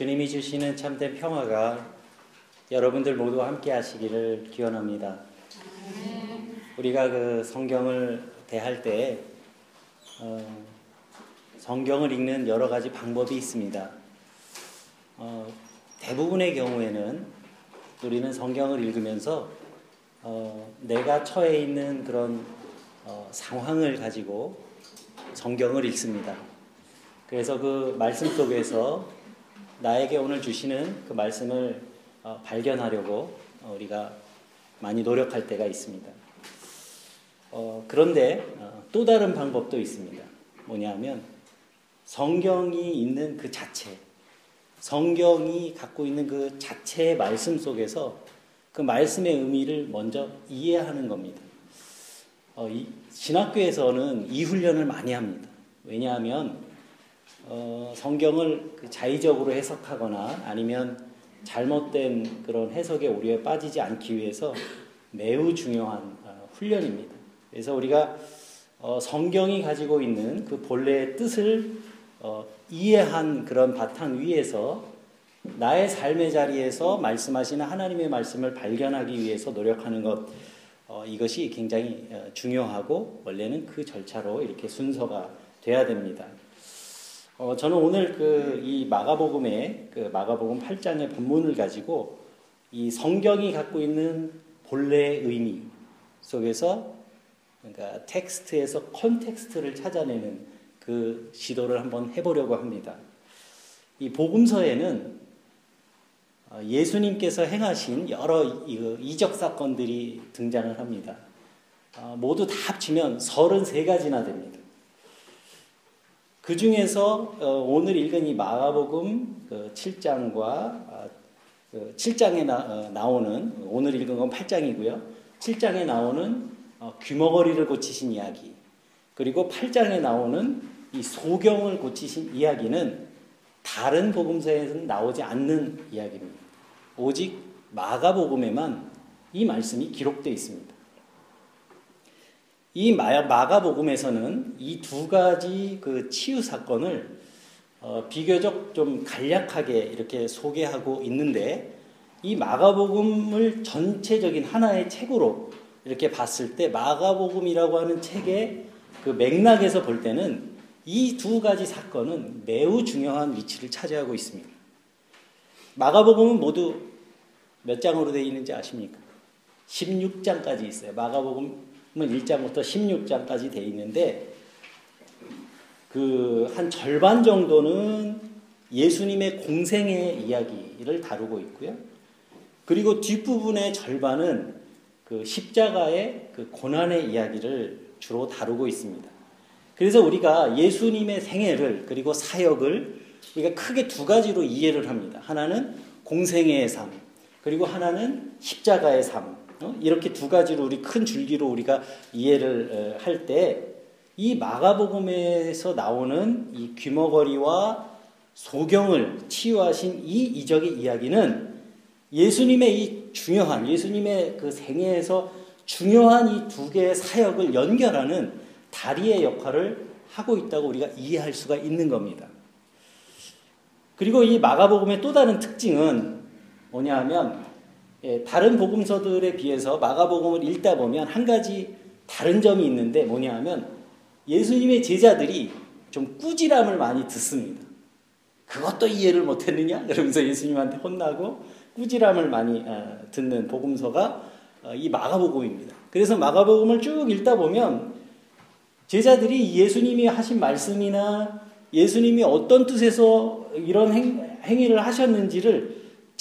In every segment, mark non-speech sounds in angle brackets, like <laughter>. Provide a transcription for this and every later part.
주님이 주시는 참된 평화가 여러분들 모두 함께 하시기를 기원합니다. 우리가 그 성경을 대할 때 어, 성경을 읽는 여러 가지 방법이 있습니다. 어, 대부분의 경우에는 우리는 성경을 읽으면서 어, 내가 처해 있는 그런 어, 상황을 가지고 성경을 읽습니다. 그래서 그 말씀 속에서 나에게 오늘 주시는 그 말씀을 어, 발견하려고 우리가 많이 노력할 때가 있습니다. 어, 그런데 어, 또 다른 방법도 있습니다. 뭐냐면 성경이 있는 그 자체, 성경이 갖고 있는 그 자체의 말씀 속에서 그 말씀의 의미를 먼저 이해하는 겁니다. 어, 이, 신학교에서는 이 훈련을 많이 합니다. 왜냐하면 어, 성경을 그 자의적으로 해석하거나 아니면 잘못된 그런 해석의 오류에 빠지지 않기 위해서 매우 중요한 어, 훈련입니다. 그래서 우리가 어, 성경이 가지고 있는 그 본래의 뜻을 어, 이해한 그런 바탕 위에서 나의 삶의 자리에서 말씀하시는 하나님의 말씀을 발견하기 위해서 노력하는 것 이것이 굉장히 중요하고 원래는 그 절차로 이렇게 순서가 돼야 됩니다. 어, 저는 오늘 그 이 마가복음의 그 마가복음 8장의 본문을 가지고 이 성경이 갖고 있는 본래의 의미 속에서 그러니까 텍스트에서 context를 찾아내는 그 시도를 한번 해보려고 합니다. 이 복음서에는 어, 예수님께서 행하신 여러 이적 사건들이 등장을 합니다. 어, 모두 다 합치면 33가지나 됩니다. 그 중에서 어, 오늘 읽은 이 마가복음 7장과 그 7장에 그 어, 나오는 오늘 읽은 건 8장이고요. 7장에 나오는 어, 귀머거리를 고치신 이야기 그리고 8장에 나오는 이 소경을 고치신 이야기는 다른 복음서에서는 나오지 않는 이야기입니다. 오직 마가복음에만 이 말씀이 기록되어 있습니다. 이 마가복음에서는 이 두 가지 그 치유 사건을 어, 비교적 좀 간략하게 이렇게 소개하고 있는데 이 마가복음을 전체적인 하나의 책으로 이렇게 봤을 때 마가복음이라고 하는 책의 그 맥락에서 볼 때는 이 두 가지 사건은 매우 중요한 위치를 차지하고 있습니다. 마가복음은 모두 몇 장으로 되어 있는지 아십니까? 16장까지 있어요. 마가복음 1장부터 16장까지 돼 있는데 그 한 절반 정도는 예수님의 공생의 이야기를 다루고 있고요. 그리고 뒷부분의 절반은 그 십자가의 그 고난의 이야기를 주로 다루고 있습니다. 그래서 우리가 예수님의 생애를 그리고 사역을 우리가 크게 두 가지로 이해를 합니다. 하나는 공생애의 삶, 그리고 하나는 십자가의 삶. 어? 이렇게 두 가지로 우리 큰 줄기로 우리가 이해를 할 때 이 마가복음에서 나오는 이 귀머거리와 소경을 치유하신 이 이적의 이야기는 예수님의 이 중요한 예수님의 그 생애에서 중요한 이 두 개의 사역을 연결하는 다리의 역할을 하고 있다고 우리가 이해할 수가 있는 겁니다. 그리고 이 마가복음의 또 다른 특징은 뭐냐 하면 예, 다른 복음서들에 비해서 마가복음을 읽다 보면 한 가지 다른 점이 있는데 뭐냐 하면 예수님의 제자들이 좀 꾸지람을 많이 듣습니다. 그것도 이해를 못했느냐? 그러면서 예수님한테 혼나고 꾸지람을 많이 어, 듣는 복음서가 어, 이 마가복음입니다. 그래서 마가복음을 쭉 읽다 보면 제자들이 예수님이 하신 말씀이나 예수님이 어떤 뜻에서 이런 행, 행위를 하셨는지를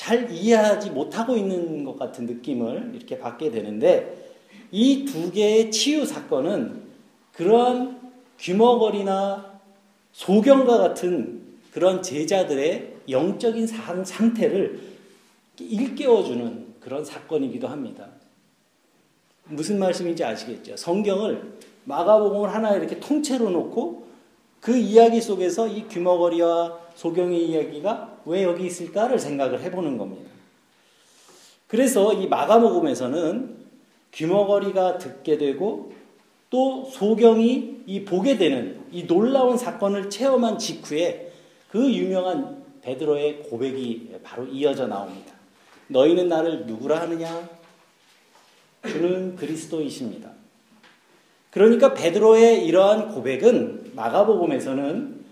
잘 이해하지 못하고 있는 것 같은 느낌을 이렇게 받게 되는데 이 두 개의 치유 사건은 그러한 귀머거리나 소경과 같은 그런 제자들의 영적인 상태를 일깨워주는 그런 사건이기도 합니다. 무슨 말씀인지 아시겠죠? 성경을 마가복음을 하나 이렇게 통째로 놓고 그 이야기 속에서 이 귀머거리와 소경의 이야기가 왜 여기 있을까를 생각을 해보는 겁니다. 그래서 이 마가복음에서는 귀머거리가 듣게 되고 또 소경이 이 보게 되는 이 놀라운 사건을 체험한 직후에 그 유명한 베드로의 고백이 바로 이어져 나옵니다. 너희는 나를 누구라 하느냐? 주는 그리스도이십니다. 그러니까 베드로의 이러한 고백은 마가복음에서는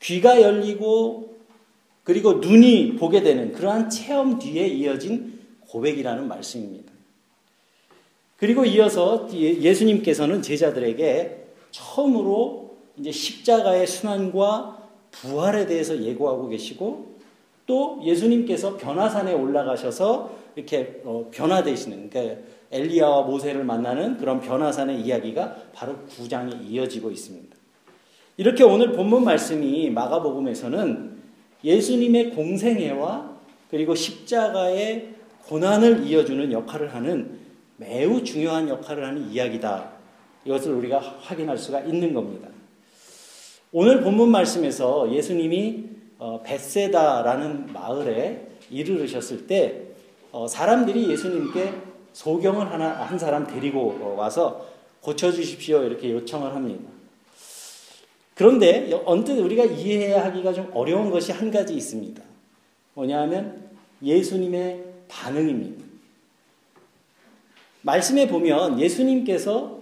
귀가 열리고 그리고 눈이 보게 되는 그러한 체험 뒤에 이어진 고백이라는 말씀입니다. 그리고 이어서 예, 예수님께서는 제자들에게 처음으로 이제 십자가의 순환과 부활에 대해서 예고하고 계시고 또 예수님께서 변화산에 올라가셔서 이렇게 어, 변화되시는 그러니까 엘리야와 모세를 만나는 그런 변화산의 이야기가 바로 9장에 이어지고 있습니다. 이렇게 오늘 본문 말씀이 마가복음에서는 예수님의 공생애와 그리고 십자가의 고난을 이어주는 역할을 하는 매우 중요한 역할을 하는 이야기다. 이것을 우리가 확인할 수가 있는 겁니다. 오늘 본문 말씀에서 예수님이 어, 베세다라는 마을에 이르르셨을 때 어, 사람들이 예수님께 소경을 하나 한 사람 데리고 와서 고쳐 주십시오 이렇게 요청을 합니다. 그런데 언뜻 우리가 이해해야 하기가 좀 어려운 것이 한 가지 있습니다. 뭐냐하면 예수님의 반응입니다. 말씀에 보면 예수님께서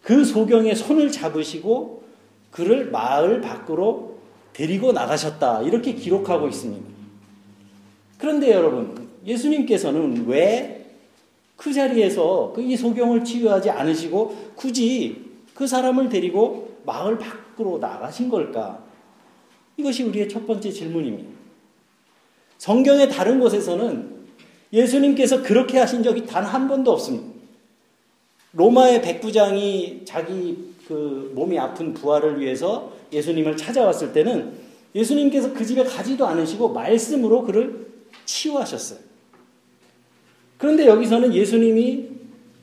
그 소경의 손을 잡으시고 그를 마을 밖으로 데리고 나가셨다. 이렇게 기록하고 있습니다. 그런데 여러분, 예수님께서는 왜 그 자리에서 그이 소경을 치유하지 않으시고 굳이 그 사람을 데리고 마을 밖으로 나가신 걸까? 이것이 우리의 첫 번째 질문입니다. 성경의 다른 곳에서는 예수님께서 그렇게 하신 적이 단 한 번도 없습니다. 로마의 백부장이 자기 그 몸이 아픈 부활을 위해서 예수님을 찾아왔을 때는 예수님께서 그 집에 가지도 않으시고 말씀으로 그를 치유하셨어요. 그런데 여기서는 예수님이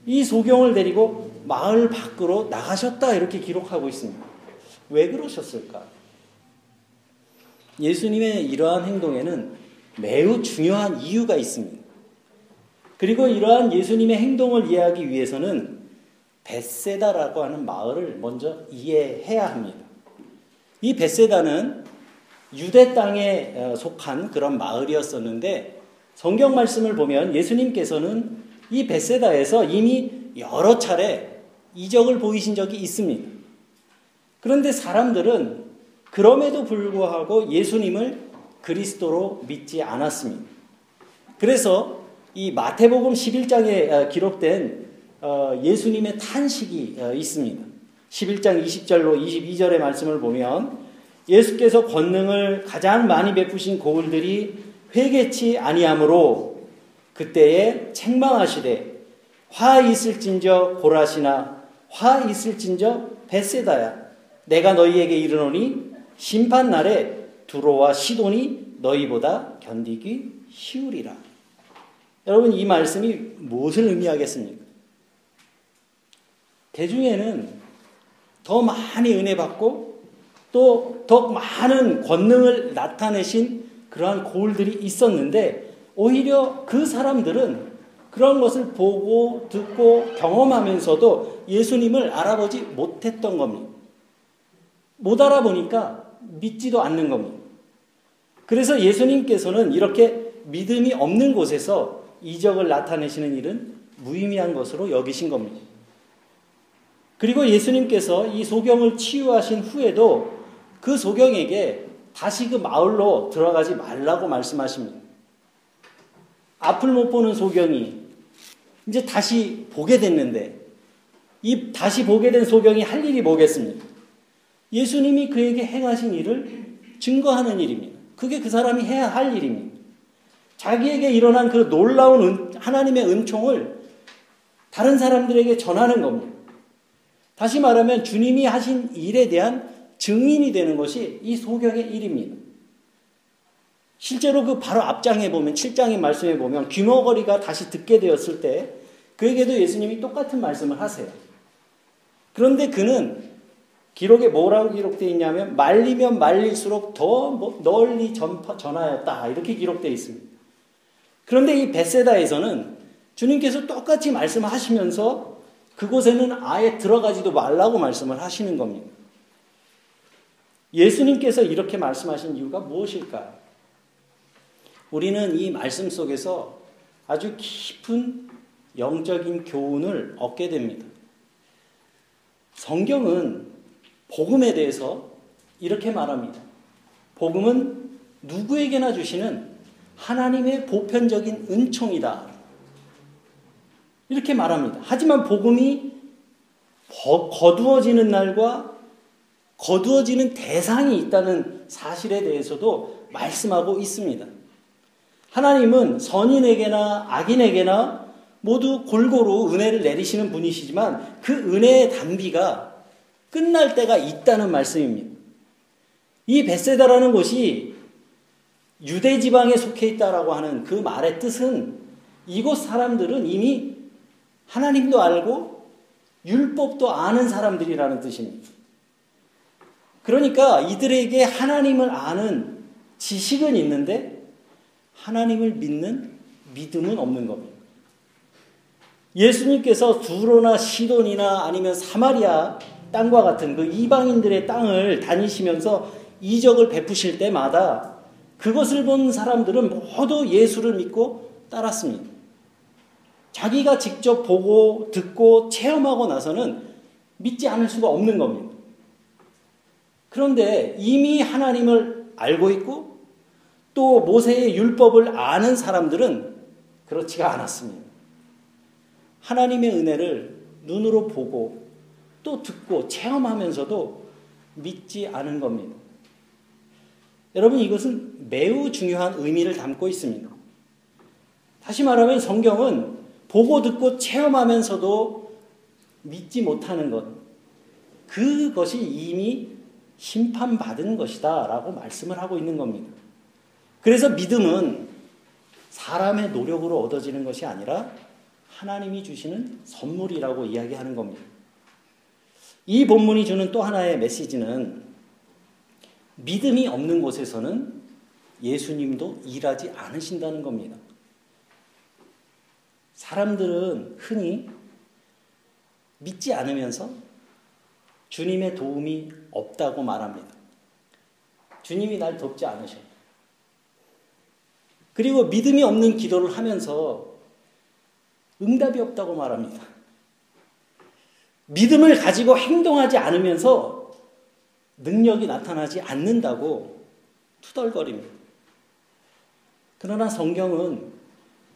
이 소경을 데리고 마을 밖으로 나가셨다 이렇게 기록하고 있습니다. 왜 그러셨을까? 예수님의 이러한 행동에는 매우 중요한 이유가 있습니다. 그리고 이러한 예수님의 행동을 이해하기 위해서는 베세다라고 하는 마을을 먼저 이해해야 합니다. 이 베세다는 유대 땅에 어, 속한 그런 마을이었었는데 성경 말씀을 보면 예수님께서는 이 베세다에서 이미 여러 차례 이적을 보이신 적이 있습니다. 그런데 사람들은 그럼에도 불구하고 예수님을 그리스도로 믿지 않았습니다. 그래서 이 마태복음 11장에 어, 기록된 어, 예수님의 탄식이 어, 있습니다. 11장 20절로 22절의 말씀을 보면 예수께서 권능을 가장 많이 베푸신 고을들이 회개치 아니하므로 그때에 책망하시되 화 있을진저 고라시나 화 있을진저 베세다야 내가 너희에게 이르노니 심판 날에 두로와 시돈이 너희보다 견디기 쉬우리라. 여러분 이 말씀이 무엇을 의미하겠습니까? 대중에는 더 많이 은혜 받고 또 더 많은 권능을 나타내신 그러한 고울들이 있었는데 오히려 그 사람들은 그런 것을 보고 듣고 경험하면서도 예수님을 알아보지 못했던 겁니다. 못 알아보니까 믿지도 않는 겁니다. 그래서 예수님께서는 이렇게 믿음이 없는 곳에서 이적을 나타내시는 일은 무의미한 것으로 여기신 겁니다. 그리고 예수님께서 이 소경을 치유하신 후에도 그 소경에게 다시 그 마을로 들어가지 말라고 말씀하십니다. 앞을 못 보는 소경이 이제 다시 보게 됐는데 이 다시 보게 된 소경이 할 일이 뭐겠습니까? 예수님이 그에게 행하신 일을 증거하는 일입니다. 그게 그 사람이 해야 할 일입니다. 자기에게 일어난 그 놀라운 은, 하나님의 은총을 다른 사람들에게 전하는 겁니다. 다시 말하면 주님이 하신 일에 대한 증인이 되는 것이 이 소경의 일입니다. 실제로 그 바로 앞장에 보면 7장의 말씀에 보면 귀머거리가 다시 듣게 되었을 때 그에게도 예수님이 똑같은 말씀을 하세요. 그런데 그는 기록에 뭐라고 기록되어 있냐면 말리면 말릴수록 더뭐 널리 전파, 전하였다 이렇게 기록되어 있습니다. 그런데 이 베세다에서는 주님께서 똑같이 예수님께서 이렇게 말씀하신 이유가 무엇일까요? 우리는 이 말씀 속에서 아주 깊은 영적인 교훈을 얻게 됩니다. 성경은 복음에 대해서 이렇게 말합니다. 복음은 누구에게나 주시는 하나님의 보편적인 은총이다. 이렇게 말합니다. 하지만 복음이 거두어지는 날과 거두어지는 대상이 있다는 사실에 대해서도 말씀하고 있습니다. 하나님은 선인에게나 악인에게나 모두 골고루 은혜를 내리시는 분이시지만 그 은혜의 단비가 끝날 때가 있다는 말씀입니다. 이 베세다라는 곳이 유대 지방에 속해 있다라고 하는 그 말의 뜻은 이곳 사람들은 이미 하나님도 알고 율법도 아는 사람들이라는 뜻입니다. 그러니까 이들에게 하나님을 아는 지식은 있는데 하나님을 믿는 믿음은 없는 겁니다. 예수님께서 두로나 시돈이나 아니면 사마리아 땅과 같은 그 이방인들의 땅을 다니시면서 이적을 베푸실 때마다 그것을 본 사람들은 모두 예수를 믿고 따랐습니다. 자기가 직접 보고 듣고 체험하고 나서는 믿지 않을 수가 없는 겁니다. 그런데 이미 하나님을 알고 있고 또 모세의 율법을 아는 사람들은 그렇지가 않았습니다. 하나님의 은혜를 눈으로 보고 또 듣고 체험하면서도 믿지 않은 겁니다. 여러분 이것은 매우 중요한 의미를 담고 있습니다. 다시 말하면 성경은 보고 듣고 체험하면서도 믿지 못하는 것, 그것이 이미 심판받은 것이다 라고 말씀을 하고 있는 겁니다. 그래서 믿음은 사람의 노력으로 얻어지는 것이 아니라 하나님이 주시는 선물이라고 이야기하는 겁니다. 이 본문이 주는 또 하나의 메시지는 믿음이 없는 곳에서는 예수님도 일하지 않으신다는 겁니다. 사람들은 흔히 믿지 않으면서 주님의 도움이 없다고 말합니다. 주님이 날 돕지 않으셔. 그리고 믿음이 없는 기도를 하면서 응답이 없다고 말합니다. 믿음을 가지고 행동하지 않으면서 능력이 나타나지 않는다고 투덜거립니다. 그러나 성경은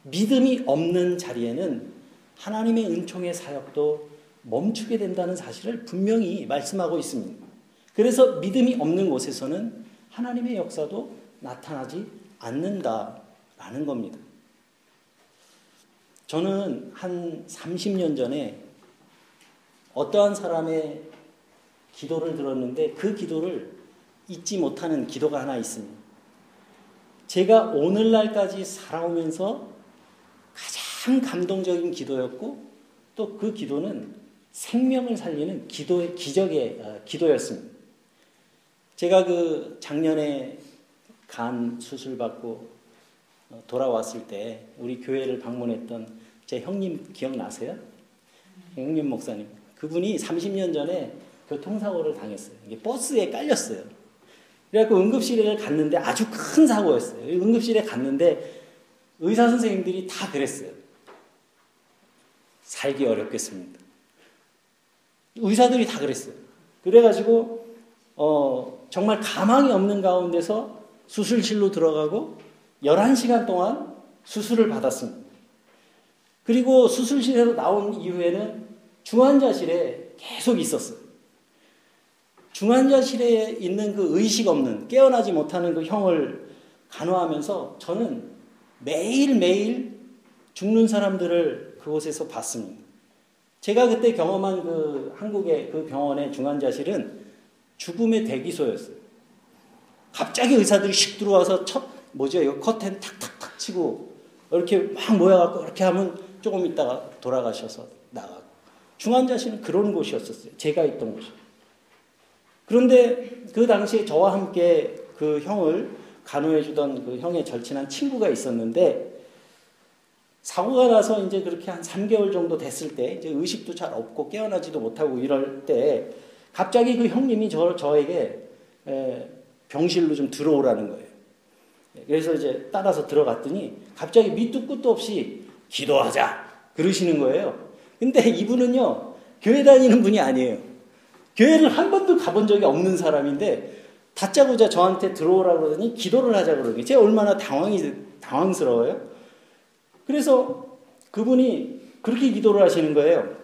믿음이 없는 자리에는 하나님의 은총의 사역도 멈추게 된다는 사실을 분명히 말씀하고 있습니다. 그래서 믿음이 없는 곳에서는 하나님의 역사도 나타나지 않는다라는 겁니다. 저는 한 30년 전에 어떠한 사람의 기도를 들었는데 그 기도를 잊지 못하는 기도가 하나 있습니다. 제가 오늘날까지 살아오면서 가장 감동적인 기도였고 또 그 기도는 생명을 살리는 기도의 기적의 어, 기도였습니다. 제가 그 작년에 간 수술 받고 어, 돌아왔을 때 우리 교회를 방문했던 제 형님 기억나세요? 형님 목사님. 그분이 30년 전에 교통사고를 당했어요. 이게 버스에 깔렸어요. 그래갖고 응급실에 갔는데 아주 큰 사고였어요. 응급실에 갔는데 의사 선생님들이 다 그랬어요. 살기 어렵겠습니다. 의사들이 다 그랬어요. 그래가지고, 어, 정말 가망이 없는 가운데서 수술실로 들어가고 11시간 동안 수술을 받았습니다. 그리고 수술실에서 나온 이후에는 중환자실에 계속 있었어요. 중환자실에 있는 그 의식 없는 깨어나지 못하는 그 형을 간호하면서 저는 매일매일 죽는 사람들을 그곳에서 봤습니다. 제가 그때 경험한 그 한국의 그 병원의 중환자실은 죽음의 대기소였어요. 갑자기 의사들이 씩 들어와서 첫 뭐죠? 이 커튼 탁탁탁 치고 이렇게 막 모여갖고 이렇게 하면 조금 있다가 돌아가셔서 나가고 중환자실은 그런 곳이었었어요. 제가 있던 곳이. 그런데 그 당시에 저와 함께 그 형을 간호해주던 그 형의 절친한 친구가 있었는데 사고가 나서 이제 그렇게 한 3개월 정도 됐을 때 이제 의식도 잘 없고 깨어나지도 못하고 이럴 때 갑자기 그 형님이 저, 저에게 병실로 좀 들어오라는 거예요. 그래서 이제 따라서 들어갔더니 갑자기 밑도 끝도 없이 기도하자 그러시는 거예요. 근데 이분은요 교회 다니는 분이 아니에요. 교회를 한 번도 가본 적이 없는 사람인데 다짜고짜 저한테 들어오라 그러더니 기도를 하자 그러니 제가 얼마나 당황이 당황스러워요. 그래서 그분이 그렇게 기도를 하시는 거예요.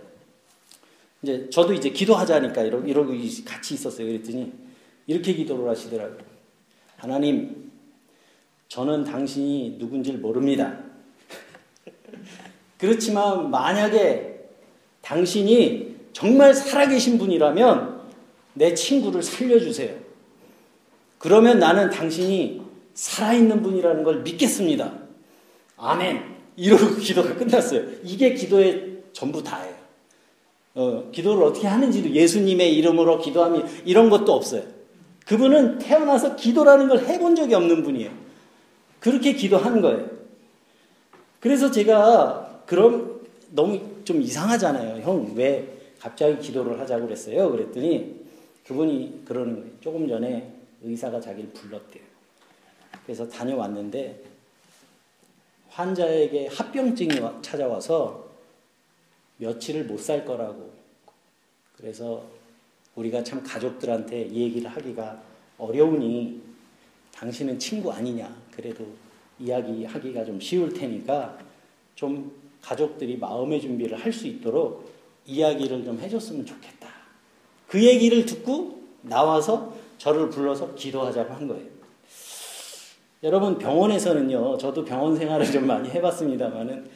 이제 저도 이제 기도하자니까 이러고, 같이 있었어요. 그랬더니 이렇게 기도를 하시더라고요. 하나님, 저는 당신이 누군지 모릅니다. 그렇지만 만약에 당신이 정말 살아계신 분이라면 내 친구를 살려주세요. 그러면 나는 당신이 살아있는 분이라는 걸 믿겠습니다. 아멘. 이러고 <laughs> 기도가 끝났어요. 이게 기도의 전부 다예요. 어, 기도를 어떻게 하는지도 예수님의 이름으로 기도하면 이런 것도 없어요. 그분은 태어나서 기도라는 걸 해본 적이 없는 분이에요. 그렇게 기도하는 거예요. 그래서 제가 그럼 너무 좀 이상하잖아요. 형, 왜 갑자기 기도를 하자고 그랬어요? 그랬더니 그분이 그러는 거예요. 조금 전에 의사가 자기를 불렀대요. 그래서 다녀왔는데 환자에게 합병증이 찾아와서 며칠을 못 살 거라고. 그래서 우리가 참 가족들한테 이 얘기를 하기가 어려우니 당신은 친구 아니냐. 그래도 이야기하기가 좀 쉬울 테니까 좀 가족들이 마음의 준비를 할 수 있도록 이야기를 좀 해줬으면 좋겠다. 그 얘기를 듣고 나와서 저를 불러서 기도하자고 한 거예요. 여러분 병원에서는요. 저도 병원 생활을 좀 많이 해봤습니다만은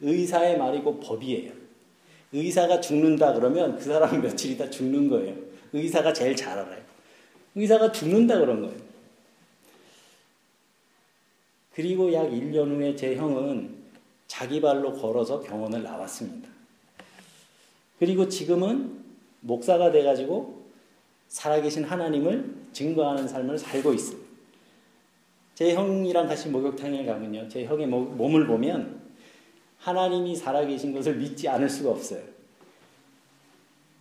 의사의 말이고 법이에요. 의사가 죽는다 그러면 그 사람 은 며칠 있다 죽는 거예요. 의사가 제일 잘 알아요. 의사가 죽는다 그런 거예요. 그리고 약 1년 후에 제 형은 자기 발로 걸어서 병원을 나왔습니다. 그리고 지금은 목사가 돼가지고 살아계신 하나님을 증거하는 삶을 살고 있어요. 제 형이랑 같이 목욕탕에 가면요. 제 형의 몸을 보면 하나님이 살아계신 것을 믿지 않을 수가 없어요.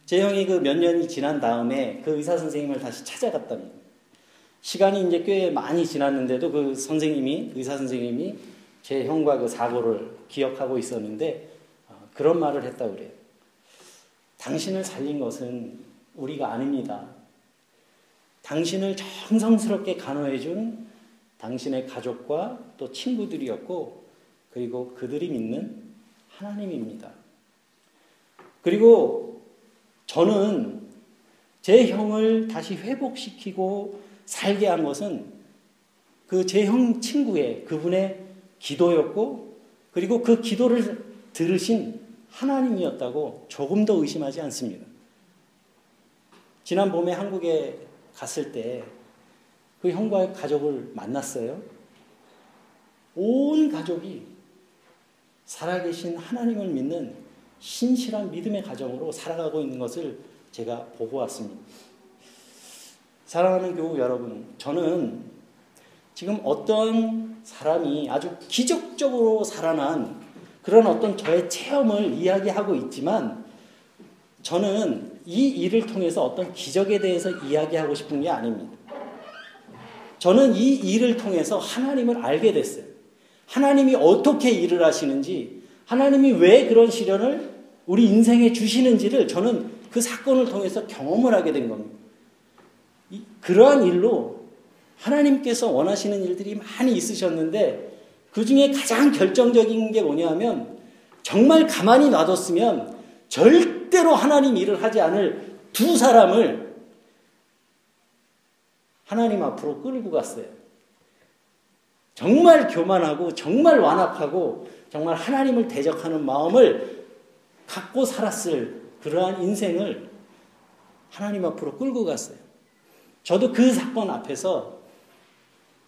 제 형이 그 몇 년이 지난 다음에 그 의사 선생님을 다시 찾아갔답니다. 시간이 이제 꽤 많이 지났는데도 그 선생님이, 의사 선생님이 제 형과 그 사고를 기억하고 있었는데 어, 그런 말을 했다고 그래요. 당신을 살린 것은 우리가 아닙니다. 당신을 정성스럽게 간호해준 당신의 가족과 또 친구들이었고, 그리고 그들이 믿는 하나님입니다. 그리고 저는 제 형을 다시 회복시키고 살게 한 것은 그 제 형 친구의 그분의 기도였고, 그리고 그 기도를 들으신 하나님이었다고 조금 더 의심하지 않습니다. 지난 봄에 한국에 갔을 때 그 형과 가족을 만났어요. 온 가족이 살아계신 하나님을 믿는 신실한 믿음의 가정으로 살아가고 있는 것을 제가 보고 왔습니다. 사랑하는 교우 여러분, 저는 지금 어떤 사람이 아주 기적적으로 살아난 그런 어떤 저의 체험을 이야기하고 있지만 저는 이 일을 통해서 어떤 기적에 대해서 이야기하고 싶은 게 아닙니다. 저는 이 일을 통해서 하나님을 알게 됐어요. 하나님이 어떻게 일을 하시는지, 하나님이 왜 그런 시련을 우리 인생에 주시는지를 저는 그 사건을 통해서 경험을 하게 된 겁니다. 그러한 일로 하나님께서 원하시는 일들이 많이 있으셨는데 그 중에 가장 결정적인 게 뭐냐면 정말 가만히 놔뒀으면 절대로 하나님 일을 하지 않을 두 사람을 하나님 앞으로 끌고 갔어요. 정말 교만하고 정말 완악하고 정말 하나님을 대적하는 마음을 갖고 살았을 그러한 인생을 하나님 앞으로 끌고 갔어요. 저도 그 사건 앞에서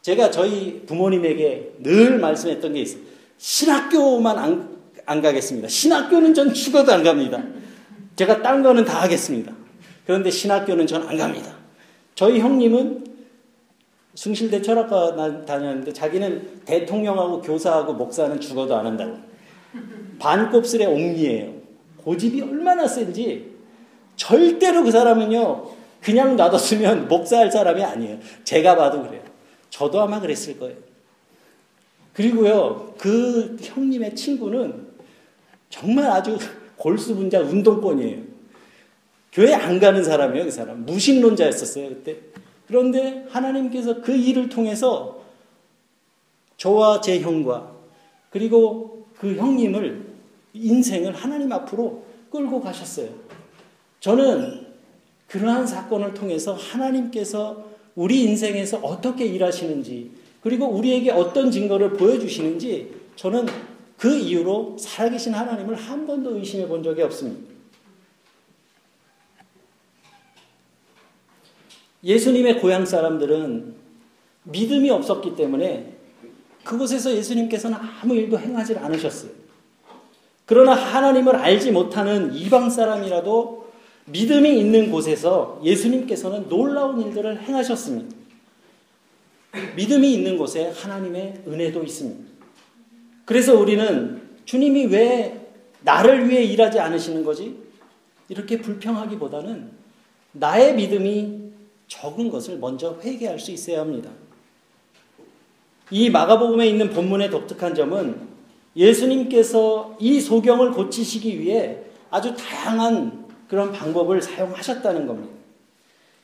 제가 저희 부모님에게 늘 말씀했던 게 있어요. 신학교만 안, 안 가겠습니다. 신학교는 전 죽어도 안 갑니다. 제가 딴 거는 다 하겠습니다. 그런데 신학교는 전 안 갑니다. 저희 형님은 숭실대 철학과 다녔는데 자기는 대통령하고 교사하고 목사는 죽어도 안 한다고. 반곱슬의 옥리예요. 고집이 얼마나 센지 절대로 그 사람은요 그냥 놔뒀으면 목사할 사람이 아니에요. 제가 봐도 그래요. 저도 아마 그랬을 거예요. 그리고요, 그 형님의 친구는 정말 아주 골수분자 운동권이에요. 교회 안 가는 사람이에요, 그 사람. 무신론자였었어요, 그때. 그런데 하나님께서 그 일을 통해서 저와 제 형과 그리고 그 형님을 인생을 하나님 앞으로 끌고 가셨어요. 저는 그러한 사건을 통해서 하나님께서 우리 인생에서 어떻게 일하시는지 그리고 우리에게 어떤 증거를 보여주시는지 저는 그 이후로 살아계신 하나님을 한 번도 의심해 본 적이 없습니다. 예수님의 고향 사람들은 믿음이 없었기 때문에 그곳에서 예수님께서는 아무 일도 행하지 않으셨어요. 그러나 하나님을 알지 못하는 이방 사람이라도 믿음이 있는 곳에서 예수님께서는 놀라운 일들을 행하셨습니다. 믿음이 있는 곳에 하나님의 은혜도 있습니다. 그래서 우리는 주님이 왜 나를 위해 일하지 않으시는 거지? 이렇게 불평하기보다는 나의 믿음이 적은 것을 먼저 회개할 수 있어야 합니다. 이 마가복음에 있는 본문의 독특한 점은 예수님께서 이 소경을 고치시기 위해 아주 다양한 그런 방법을 사용하셨다는 겁니다.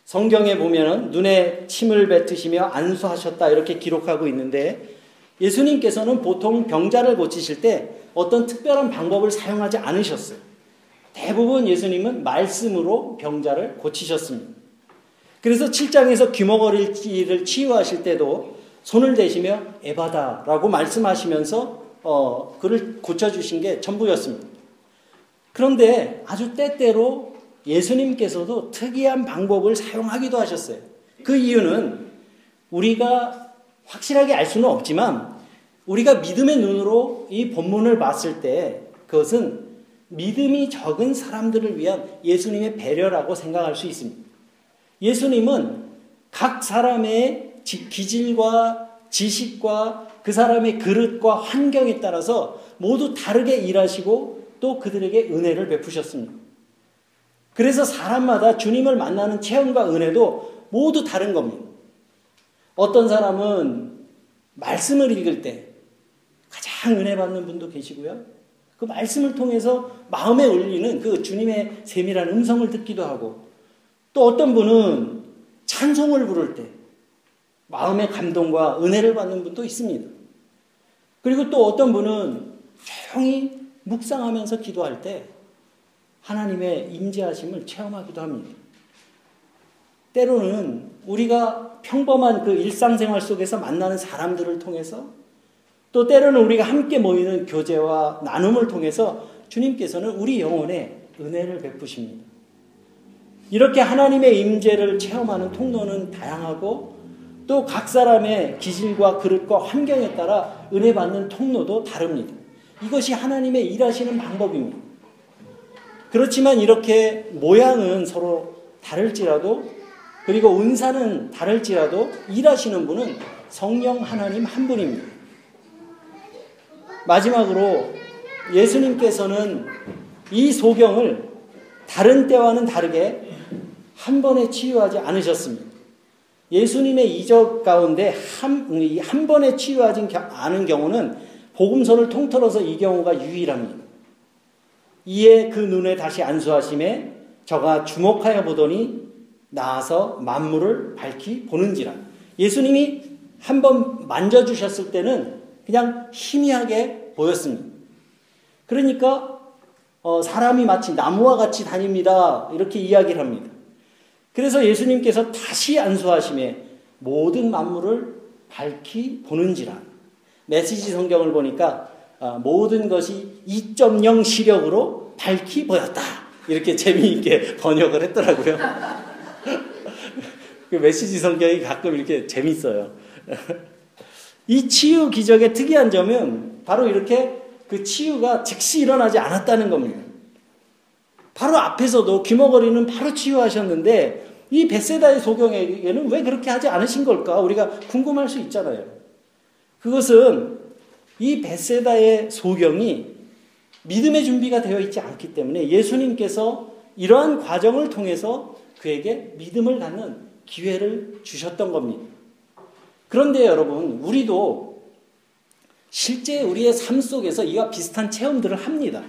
성경에 보면은 눈에 침을 뱉으시며 안수하셨다 이렇게 기록하고 있는데 예수님께서는 보통 병자를 고치실 때 어떤 특별한 방법을 사용하지 않으셨어요. 대부분 예수님은 말씀으로 병자를 고치셨습니다. 그래서 7장에서 귀머거리를 치유하실 때도 손을 대시며 에바다라고 말씀하시면서 어, 그를 고쳐주신 게 전부였습니다. 그런데 아주 때때로 예수님께서도 특이한 방법을 사용하기도 하셨어요. 그 이유는 우리가 확실하게 알 수는 없지만 우리가 믿음의 눈으로 이 본문을 봤을 때 그것은 믿음이 적은 사람들을 위한 예수님의 배려라고 생각할 수 있습니다. 예수님은 각 사람의 기질과 지식과 그 사람의 그릇과 환경에 따라서 모두 다르게 일하시고 또 그들에게 은혜를 베푸셨습니다. 그래서 사람마다 주님을 만나는 체험과 은혜도 모두 다른 겁니다. 어떤 사람은 말씀을 읽을 때 가장 은혜 받는 분도 계시고요. 그 말씀을 통해서 마음에 울리는 그 주님의 세밀한 음성을 듣기도 하고 또 어떤 분은 찬송을 부를 때 마음의 감동과 은혜를 받는 분도 있습니다. 그리고 또 어떤 분은 조용히 묵상하면서 기도할 때 하나님의 임재하심을 체험하기도 합니다. 때로는 우리가 평범한 그 일상생활 속에서 만나는 사람들을 통해서 또 때로는 우리가 함께 모이는 교제와 나눔을 통해서 주님께서는 우리 영혼에 은혜를 베푸십니다. 이렇게 하나님의 임재를 체험하는 통로는 다양하고 또 각 사람의 기질과 그릇과 환경에 따라 은혜 받는 통로도 다릅니다. 이것이 하나님의 일하시는 방법입니다. 그렇지만 이렇게 모양은 서로 다를지라도 그리고 은사는 다를지라도 일하시는 분은 성령 하나님 한 분입니다. 마지막으로 예수님께서는 이 소경을 다른 때와는 다르게 한 번에 치유하지 않으셨습니다. 예수님의 이적 가운데 한, 한 번에 치유하지 않은 경우는 복음서를 통틀어서 이 경우가 유일합니다. 이에 그 눈에 다시 안수하심에 저가 주목하여 보더니 나아서 만물을 밝히 보는지라. 예수님이 한 번 만져주셨을 때는 그냥 희미하게 보였습니다. 그러니까 어, 사람이 마치 나무와 같이 다닙니다. 이렇게 이야기를 합니다. 그래서 예수님께서 다시 안수하심에 모든 만물을 밝히 보는지라. 메시지 성경을 보니까 어, 모든 것이 2.0 시력으로 밝히 보였다. 이렇게 재미있게 <laughs> 번역을 했더라고요. <laughs> 그 메시지 성경이 가끔 이렇게 재밌어요. <laughs> 이 치유 기적의 특이한 점은 바로 이렇게 그 치유가 즉시 일어나지 않았다는 겁니다. 바로 앞에서도 귀머거리는 바로 치유하셨는데 이 베세다의 소경에게는 왜 그렇게 하지 않으신 걸까? 우리가 궁금할 수 있잖아요. 그것은 이 베세다의 소경이 믿음의 준비가 되어 있지 않기 때문에 예수님께서 이러한 과정을 통해서 그에게 믿음을 갖는 기회를 주셨던 겁니다. 그런데 여러분, 우리도 실제 우리의 삶 속에서 이와 비슷한 체험들을 합니다.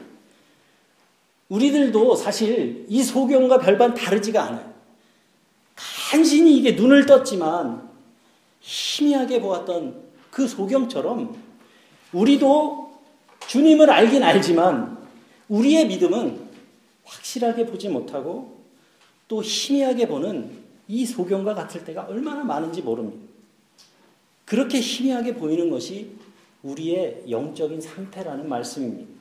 우리들도 사실 이 소경과 별반 다르지가 않아요. 간신히 이게 눈을 떴지만 희미하게 보았던 그 소경처럼 우리도 주님을 알긴 알지만 우리의 믿음은 확실하게 보지 못하고 또 희미하게 보는 이 소경과 같을 때가 얼마나 많은지 모릅니다. 그렇게 희미하게 보이는 것이 우리의 영적인 상태라는 말씀입니다.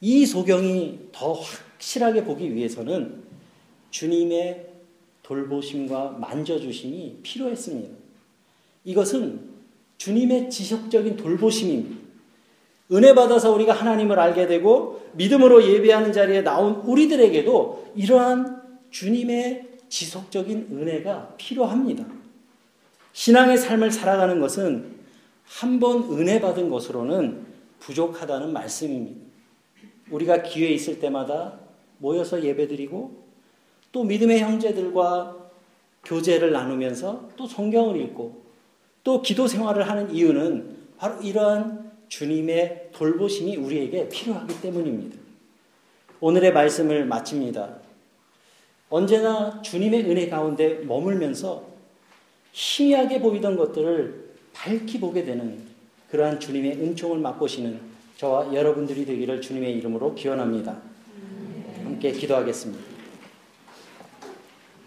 이 소경이 더 확실하게 보기 위해서는 주님의 돌보심과 만져주심이 필요했습니다. 이것은 주님의 지속적인 돌보심입니다. 은혜 받아서 우리가 하나님을 알게 되고 믿음으로 예배하는 자리에 나온 우리들에게도 이러한 주님의 지속적인 은혜가 필요합니다. 신앙의 삶을 살아가는 것은 한 번 은혜 받은 것으로는 부족하다는 말씀입니다. 우리가 기회 있을 때마다 모여서 예배드리고 또 믿음의 형제들과 교제를 나누면서 또 성경을 읽고 또 기도 생활을 하는 이유는 바로 이러한 주님의 돌보심이 우리에게 필요하기 때문입니다. 오늘의 말씀을 마칩니다. 언제나 주님의 은혜 가운데 머물면서 희미하게 보이던 것들을 밝히 보게 되는 그러한 주님의 은총을 맛보시는 저와 여러분들이 되기를 주님의 이름으로 기원합니다. 함께 기도하겠습니다.